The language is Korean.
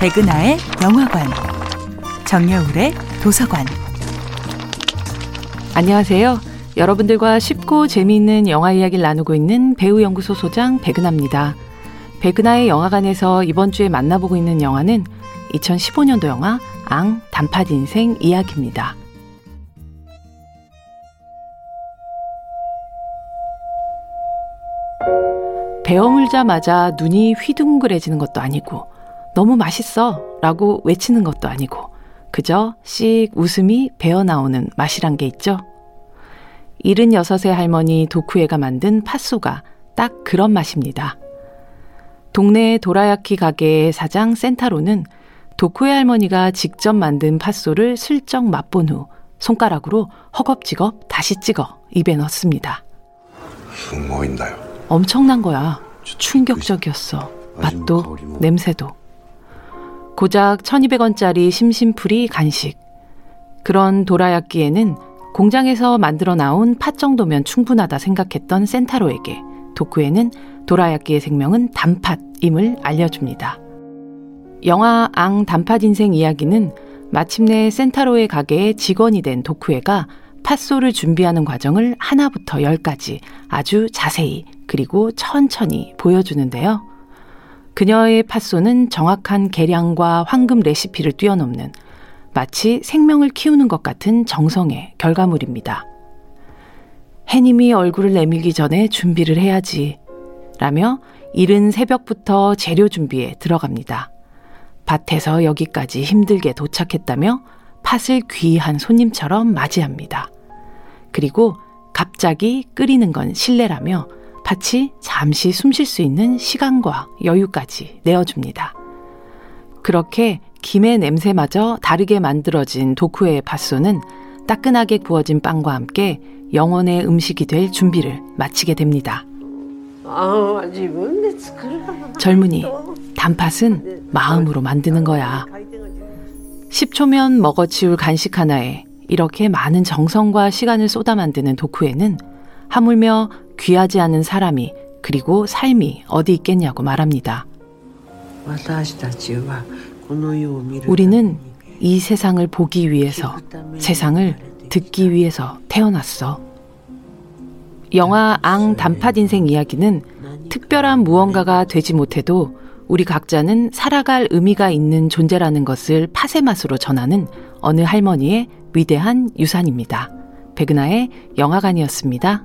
백은하의 영화관, 정여울의 도서관. 안녕하세요. 여러분들과 쉽고 재미있는 영화 이야기를 나누고 있는 배우 연구소 소장 백은하입니다. 백은하의 영화관에서 이번 주에 만나보고 있는 영화는 2015년도 영화 앙 단팥 인생 이야기입니다. 베어 물자마자 눈이 휘둥그레지는 것도 아니고 너무 맛있어 라고 외치는 것도 아니고 그저 씩 웃음이 배어 나오는 맛이란 게 있죠. 76의 할머니 도쿠에가 만든 팥소가 딱 그런 맛입니다. 동네 도라야키 가게의 사장 센타로는 도쿠에 할머니가 직접 만든 팥소를 슬쩍 맛본 후 손가락으로 허겁지겁 다시 찍어 입에 넣습니다. 엄청난 거야. 충격적이었어. 맛도 냄새도. 고작 1200원짜리 심심풀이 간식. 그런 도라야끼에는 공장에서 만들어 나온 팥 정도면 충분하다 생각했던 센타로에게 도쿠에는 도라야끼의 생명은 단팥임을 알려줍니다. 영화 앙 단팥 인생 이야기는 마침내 센타로의 가게에 직원이 된 도쿠에가 팥소를 준비하는 과정을 하나부터 열까지 아주 자세히 그리고 천천히 보여주는데요. 그녀의 팥소는 정확한 계량과 황금 레시피를 뛰어넘는 마치 생명을 키우는 것 같은 정성의 결과물입니다. 해님이 얼굴을 내밀기 전에 준비를 해야지. 라며 이른 새벽부터 재료 준비에 들어갑니다. 밭에서 여기까지 힘들게 도착했다며 팥을 귀한 손님처럼 맞이합니다. 그리고 갑자기 끓이는 건 실례라며 팥이 잠시 숨 쉴 수 있는 시간과 여유까지 내어줍니다. 그렇게 김의 냄새마저 다르게 만들어진 도쿠의 팥소는 따끈하게 구워진 빵과 함께 영혼의 음식이 될 준비를 마치게 됩니다. 젊은이, 단팥은 마음으로 만드는 거야. 10초면 먹어치울 간식 하나에 이렇게 많은 정성과 시간을 쏟아 만드는 도쿠에는 하물며 귀하지 않은 사람이 그리고 삶이 어디 있겠냐고 말합니다. 우리는 이 세상을 보기 위해서, 세상을 듣기 위해서 태어났어. 영화 앙 단팥 인생 이야기는 특별한 무언가가 되지 못해도 우리 각자는 살아갈 의미가 있는 존재라는 것을 팥의 맛으로 전하는 어느 할머니의 위대한 유산입니다. 백은하의 영화관이었습니다.